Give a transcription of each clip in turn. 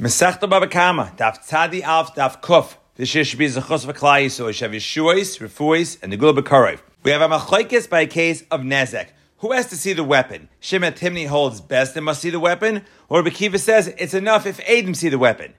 Masechta Baba Kama, Daf Tzadi Alf, Daf Kuf. This year should be Zechus V'Klai, should have Yeshuais, Refuais, and the Gula B'Karev. We have a Machlaikis by a case of Nezek. Who has to see the weapon? Shimon Timni holds best and must see the weapon, or Bekiva says it's enough if Adam see the weapon.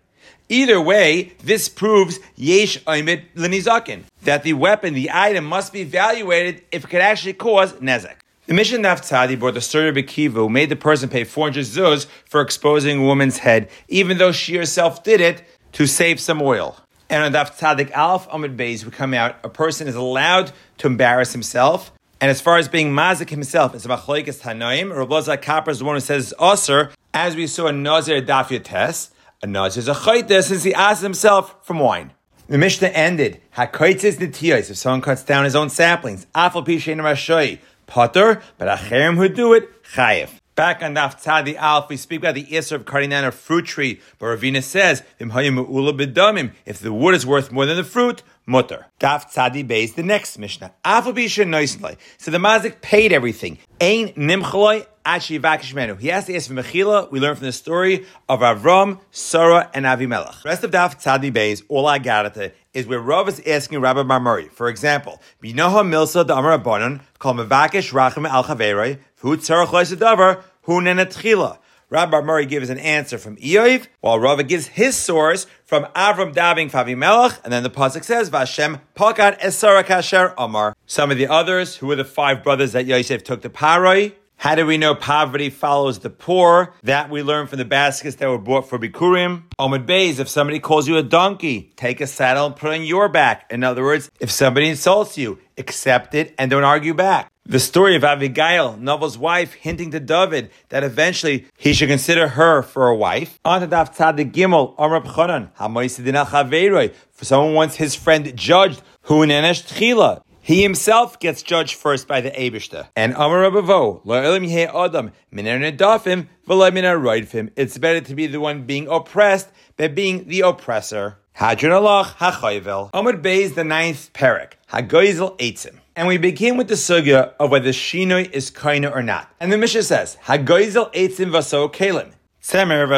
Either way, this proves yesh oimid lenizakin that the weapon, the item, must be evaluated if it could actually cause nezek. The Mishnah Tzadi brought the story of Bekiva who made the person pay 400 zuz for exposing a woman's head, even though she herself did it to save some oil. And on Daf Tzadik Alf Amid Beis, we come out, a person is allowed to embarrass himself. And as far as being mazik himself, it's machloikis tanoim. Rabbi Kappa is the one who says usher, as we saw in Nazir Daf Yates. A nazir is a chayta since he asked himself from wine. The Mishnah ended. Hakaitis nitiyos. If someone cuts down his own saplings, afal pishein rashoy potter, but acherim who do it, chayiv. Back on Daf Tzadi Alf, we speak about the Isser of cutting down a fruit tree, but Ravina says, if the wood is worth more than the fruit, mutter. Daf Tzadi Beis, the next Mishnah. Afal Bisha So the Mazik paid everything. Ain Nimchaloi he has to ask for Mechila. We learn from the story of Avram, Sarah, and Avimelech. The rest of Daf Tzadi Beis, all I it is where Rav is asking Rabbi Marmuri. For example, Binoha Milsa da Amar Abonon, called Mavakish Rachim Al Chaveroi, Hu Tzarach Loisadavar, Hu Nenatchila. Rabbi Murray gives an answer from Eiv, while Rava gives his source from Avram Daving Favi Melech, and then the pasuk says, "Vashem Pakat Esara Kasher Amar." Some of the others, who were the five brothers that Yosef took to Paroi, how do we know poverty follows the poor? That we learn from the baskets that were bought for Bikurim. Omid Bays, if somebody calls you a donkey, take a saddle and put it on your back. In other words, if somebody insults you, accept it and don't argue back. The story of Abigail, Naval's wife, hinting to David that eventually he should consider her for a wife. On Gimel, For someone wants his friend judged, who in Tchila. He himself gets judged first by the Abishta. And Amar Rabavo, Adam, It's better to be the one being oppressed than being the oppressor. Hadron Allah, Hachayvel. Amud Beis, the ninth parak. Hagoizel Eitzim. And we begin with the sugya of whether Shinoi is kaina or not. And the Mishnah says, Hagoizel Eitzim Vaso Kalim. Someone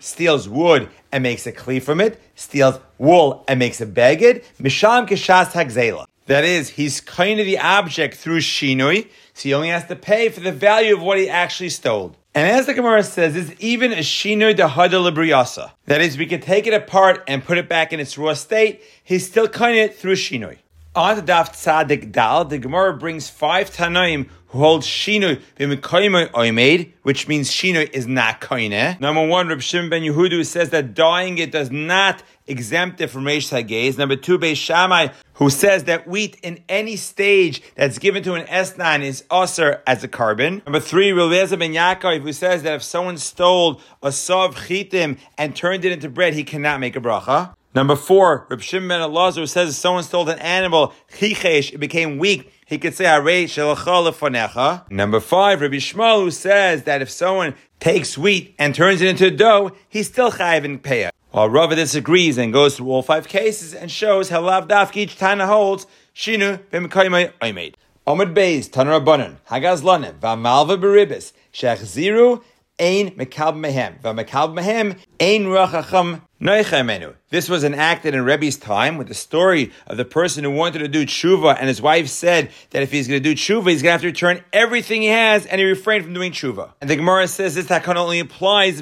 steals wood and makes a kli from it, steals wool and makes a beged, Misham Kishas Hagzela. That is, he's kind of the object through Shinoi, so he only has to pay for the value of what he actually stole. And as the Gemara says, it's even a Shinoi Dehada Libriyasa. That is, we can take it apart and put it back in its raw state, he's still kind of it through Shinoi. On the Daf Tzadik Dal, the Gemara brings five Tanaim who hold Shinu b'mekayim oimed, which means Shinu is not koine. Number one, Reb Shimon ben Yehudu says that dyeing it does not exempt it from Reish Hagez. Number two, Beis Shammai, who says that wheat in any stage that's given to an esnan is usher as a carbon. Number three, Rebbe ben Yaakov, who says that if someone stole a sav chitim and turned it into bread, he cannot make a bracha. Number four, Reb Shimon ben Elazar says if someone stole an animal, chichesh, it became weak he could say Arei Shelachal Number five, Rabbi Shmuel, who says that if someone takes wheat and turns it into dough, he's still chayiv in payah. While Rava disagrees and goes through all five cases and shows how Lav Dafki each Tana holds, Shinu b'mekaymay oimed. Omid Beis, Tanur Abanon, Hagaz Lanem, Vamalva Beribis, Shech Ziru, Ein Mekalb Mehem, Vamekalb Mehem, Ein Rachacham this was enacted in Rebbe's time with the story of the person who wanted to do tshuva, and his wife said that if he's going to do tshuva, he's going to have to return everything he has, and he refrained from doing tshuva. And the Gemara says this takon only applies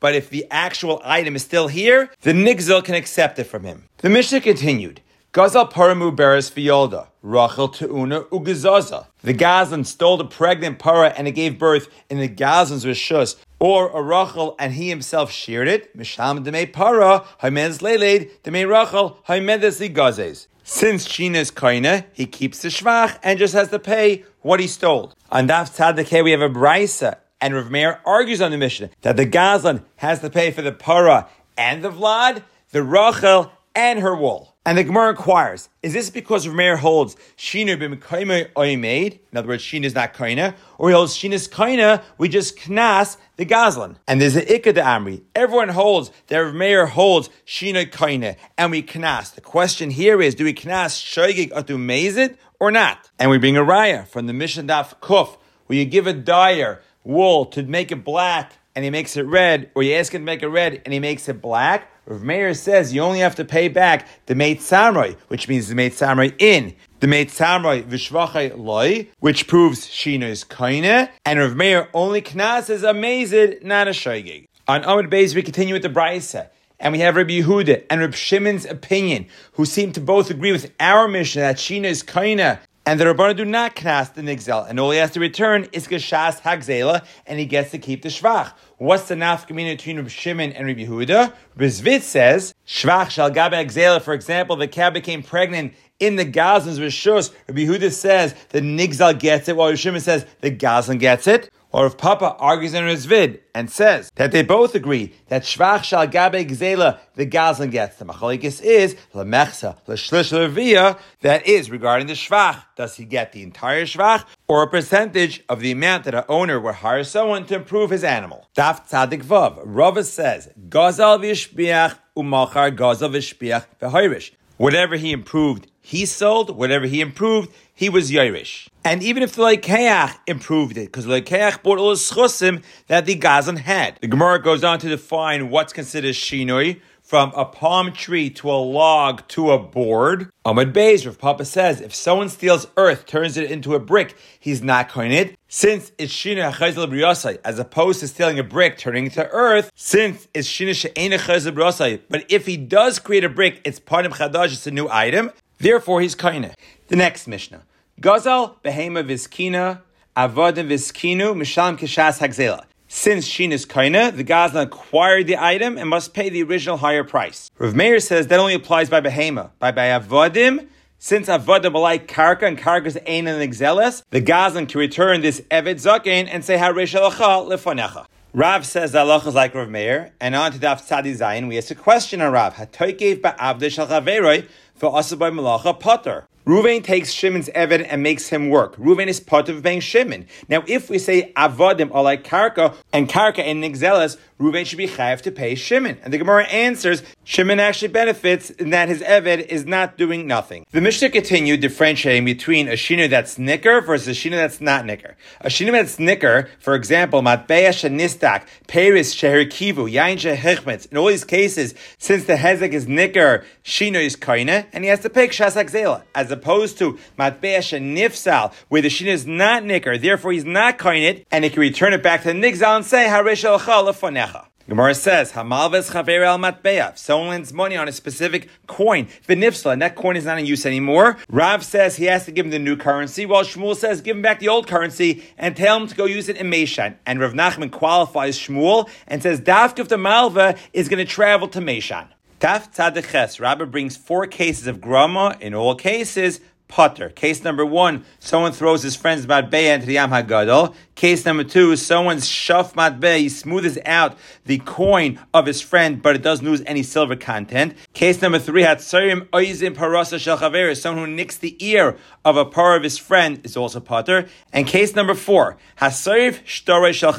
but if the actual item is still here, the nigzil can accept it from him. The Mishnah continued. Gazal paramu beres fiolda, Rachel teuna ugazaza. The Gazlan stole the pregnant para and it gave birth in the Gazlan's rishus, or a Rachel and he himself sheared it. Misham demei para, haimez leleid, demei Rachel, haimedes gazes. Since Shina is kaina, he keeps the shvach and just has to pay what he stole. On Daf Tzaddik we have a brisa, and Rav Meir argues on the mission that the Gazlan has to pay for the para and the Vlad, the Rachel, and her wool. And the Gemara inquires, is this because Rameir holds Shina b'mekaima oimed? In other words, Shina is not kaina, or he holds Shina Shina's kaina, we just knas the gazlan. And there's the ikka de amri. Everyone holds that Rameir holds Shina kaina, and we knas. The question here is, do we knas shoygig atu mezid or not? And we bring a raya from the Mishnah Daf Kuf, where you give a dyer wool to make it black and he makes it red, or you ask him to make it red and he makes it black, Rav Meir says you only have to pay back the Meit Samroi, which means the Meit Samroi in. The Meit Samroi Vishvachai Loi, which proves Shino is Kaine, and Rav Meir only knas is a mazid, not a shaygig. On Amud Beis, we continue with the Brisa. And we have Rabbi Yehuda and Rabbi Shimon's opinion, who seem to both agree with our mission that Shina is kaina, and the Rabbana do not cast the nigzel, and all he has to return is geshas hagzela, and he gets to keep the shvach. What's the nafkamina between Rabbi Shimon and Rabbi Yehuda? Rabbi Zevid says shvach shal gabe. For example, the cow became pregnant in the Gazans Rishus. Rabbi Yehuda says the nigzal gets it, while Rabbi Shimon says the Gazan gets it. Or if Papa argues in his vid and says that they both agree that Shvach Shal Gabe Gzela, the Gazlan gets. The Machalikis is Lamechsa, Lashlish Levia, that is regarding the Shvach. Does he get the entire Shvach or a percentage of the amount that an owner would hire someone to improve his animal? Daf Tzadik Vav, Rava says, Gazal Vishbiach Umachar Gazal Vishbiach V'Hoirish. Whatever he improved, he sold. Whatever he improved, he was Yairish. And even if the Leikeach improved it, because the Leikeach bought all the schusim that the Gazan had. The Gemara goes on to define what's considered shinoi, from a palm tree to a log to a board. Ahmed Beis, Rav Papa says, if someone steals earth, turns it into a brick, he's not koined. Since it's shina chayzel briyasai, as opposed to stealing a brick, turning it to earth, since it's shina she'ena chayzel briyasai, but if he does create a brick, it's panim chadash, it's a new item, therefore he's koined. The next Mishnah. Gazal behema viskina, avodim viskinu, misham kishas hagzela. Since Shin is kaina, the Gazlan acquired the item and must pay the original higher price. Rav Meir says that only applies by behema. By by avodim, since avodim like karka and karka's ain and exeles, the Gazlan can return this eved zaken and say harish alacha lefanecha. Rav says that Allah is like Rav Meir, and on to Daf Tzadi Zayin, we ask a question on Rav. Hatoikev ba'avde shal chaveroi for asabai malacha potter. Ruvain takes Shimon's Evid and makes him work. Ruvain is part of paying Shimon. Now, if we say Avodim are like Karka and Karka and Nixelas, Ruvain should be chayav to pay Shimon. And the Gemara answers, Shimon actually benefits in that his Eved is not doing nothing. The Mishnah continued differentiating between a Shina that's Nicker versus a Shina that's not Nicker. A Shina that's Nicker, for example, Matbeya Shanistak, Paris Sheherikivu, Yain Shehichmetz, in all these cases, since the Hezek is Nicker, Shina is Kaina, and he has to pay Kshasak Zela, as opposed to Matbeya Shanifsal, where the Shina is not Nicker, therefore he's not coin it, and he can return it back to the Nigzal and say, Harish Al Gemara says, Hamalves chaver al matbeya. If someone lends money on a specific coin, v'nifsla, and that coin is not in use anymore, Rav says he has to give him the new currency, while Shmuel says give him back the old currency and tell him to go use it in Meshan. And Rav Nachman qualifies Shmuel and says Dafk of the Malva is going to travel to Meshan. Taf Tzadeches, Rabbi brings four cases of grama. In all cases, putter. Case number one, someone throws his friend's matbeya into the Yam Hagadol. Case number two, someone's shaf matbeya, he smooths out the coin of his friend, but it doesn't lose any silver content. Case number three, hatsarim oizim parasa shel someone who nicks the ear of a par of his friend is also putter. And case number four, hasarif shtore shel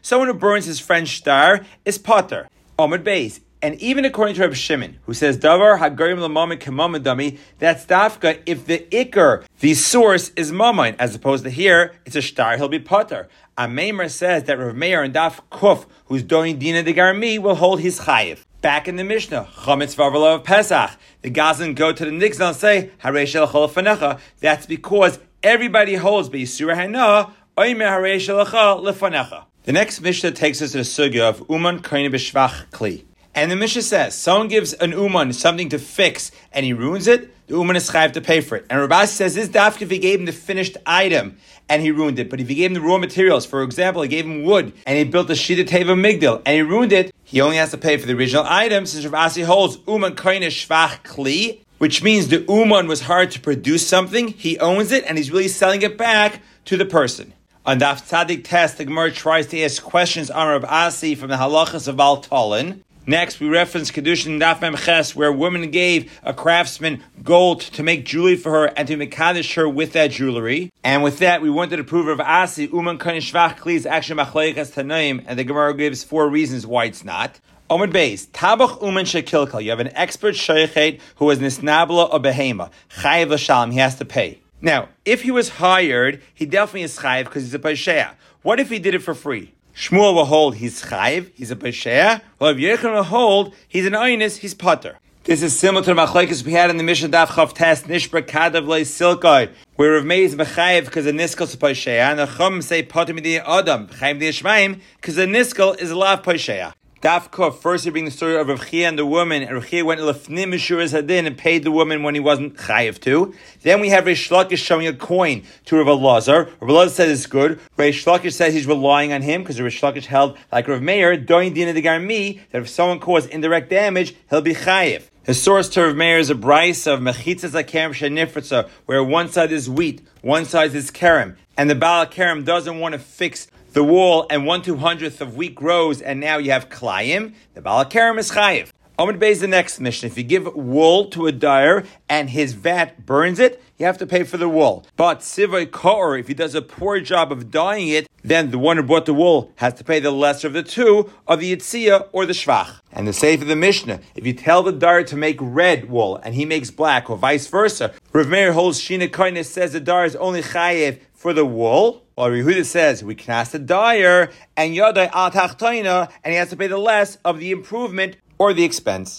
someone who burns his friend's star is putter. Omid Beis, and even according to Reb Shimon, who says Davar Hagarim Lamamin Kamamadami, that's Dafka if the Iker, the source, is Mamain, as opposed to here, it's a star, he'll be Potter. Ameimer says that Rav Meir and Daf Kuf, who's doing Dina de Garmi, will hold his chayiv. Back in the Mishnah, Chametz Varvala of Pesach, the Gazan go to the Nixon and say, Haresh El Fanecha. That's because everybody holds Beisura Hana, Oimer Haresh El Lefanecha. The next Mishnah takes us to the sugya of Uman Kaini B'Shvach Kli. And the Mishnah says, someone gives an uman something to fix and he ruins it, the uman is chayav to pay for it. And Rabbi says this dafka if he gave him the finished item and he ruined it, but if he gave him the raw materials, for example, he gave him wood and he built a shita teva migdal and he ruined it, he only has to pay for the original item. Since Rabbi holds uman koine shvach kli, which means the uman was hard to produce something, he owns it and he's really selling it back to the person. On Daf Tzadik test, the Gemara tries to ask questions on Rav Asi from the halachas of Al Talin. Next, we reference Kedushin Daf Ches, where a woman gave a craftsman gold to make jewelry for her and to mekadesh her with that jewelry. And with that, we wanted to prove of Asi Uman Kanin Shvach Kli is actually Machleikas Tanaim, and the Gemara gives four reasons why it's not. Omid Beis, Tabach Uman Shekilkal. You have an expert Shaychet who is Nisnabla or Behema. Chayiv L'Shalom, he has to pay. Now, if he was hired, he definitely is chayiv because he's a Pasheah. What if he did it for free? Shmuel will hold he's chayiv, he's a pesheah. Well, if Yechon will hold he's an aynis, he's potter. This is similar to the machlekes we had in the Mishnah Daf Chav Test Nishbra Kadav Le Silkoi, where Rav Meir is mechayev because a niskel is posheya, and the Chum say potem the Adam chayiv the Yishmaim because a niskel is a lav posheya. Daf Kuf, first you bring the story of Rav and the woman, and Rav Chia went lefnim Meshuras Hadin and paid the woman when he wasn't chayiv to. Then we have Rish Lakish showing a coin to Rav Elazar. Rav Elazar says it's good. Rish Lakish says he's relying on him because Rish Lakish held, like Rav Meir, during Dina de Garmi, that if someone caused indirect damage, he'll be chayiv. His source to Rav Meir is a bryce of mechitzas akerem shenifritza, where one side is wheat, one side is kerem, and the Baal kerem doesn't want to fix the wall, and one two hundredth of wheat grows, and now you have klayim. The Baal kerem is chayiv. Omid Bey is the next mission. If you give wool to a dyer and his vat burns it, you have to pay for the wool. But Sivay Kor, if he does a poor job of dyeing it, then the one who bought the wool has to pay the lesser of the two of the Yitzia or the Shvach. And the same for the Mishnah. If you tell the dyer to make red wool and he makes black or vice versa, Rav Meir holds Shina Karnes says the dyer is only chayev for the wool, while Rehuda says we can ask the dyer and Yadai al and he has to pay the less of the improvement or the expense.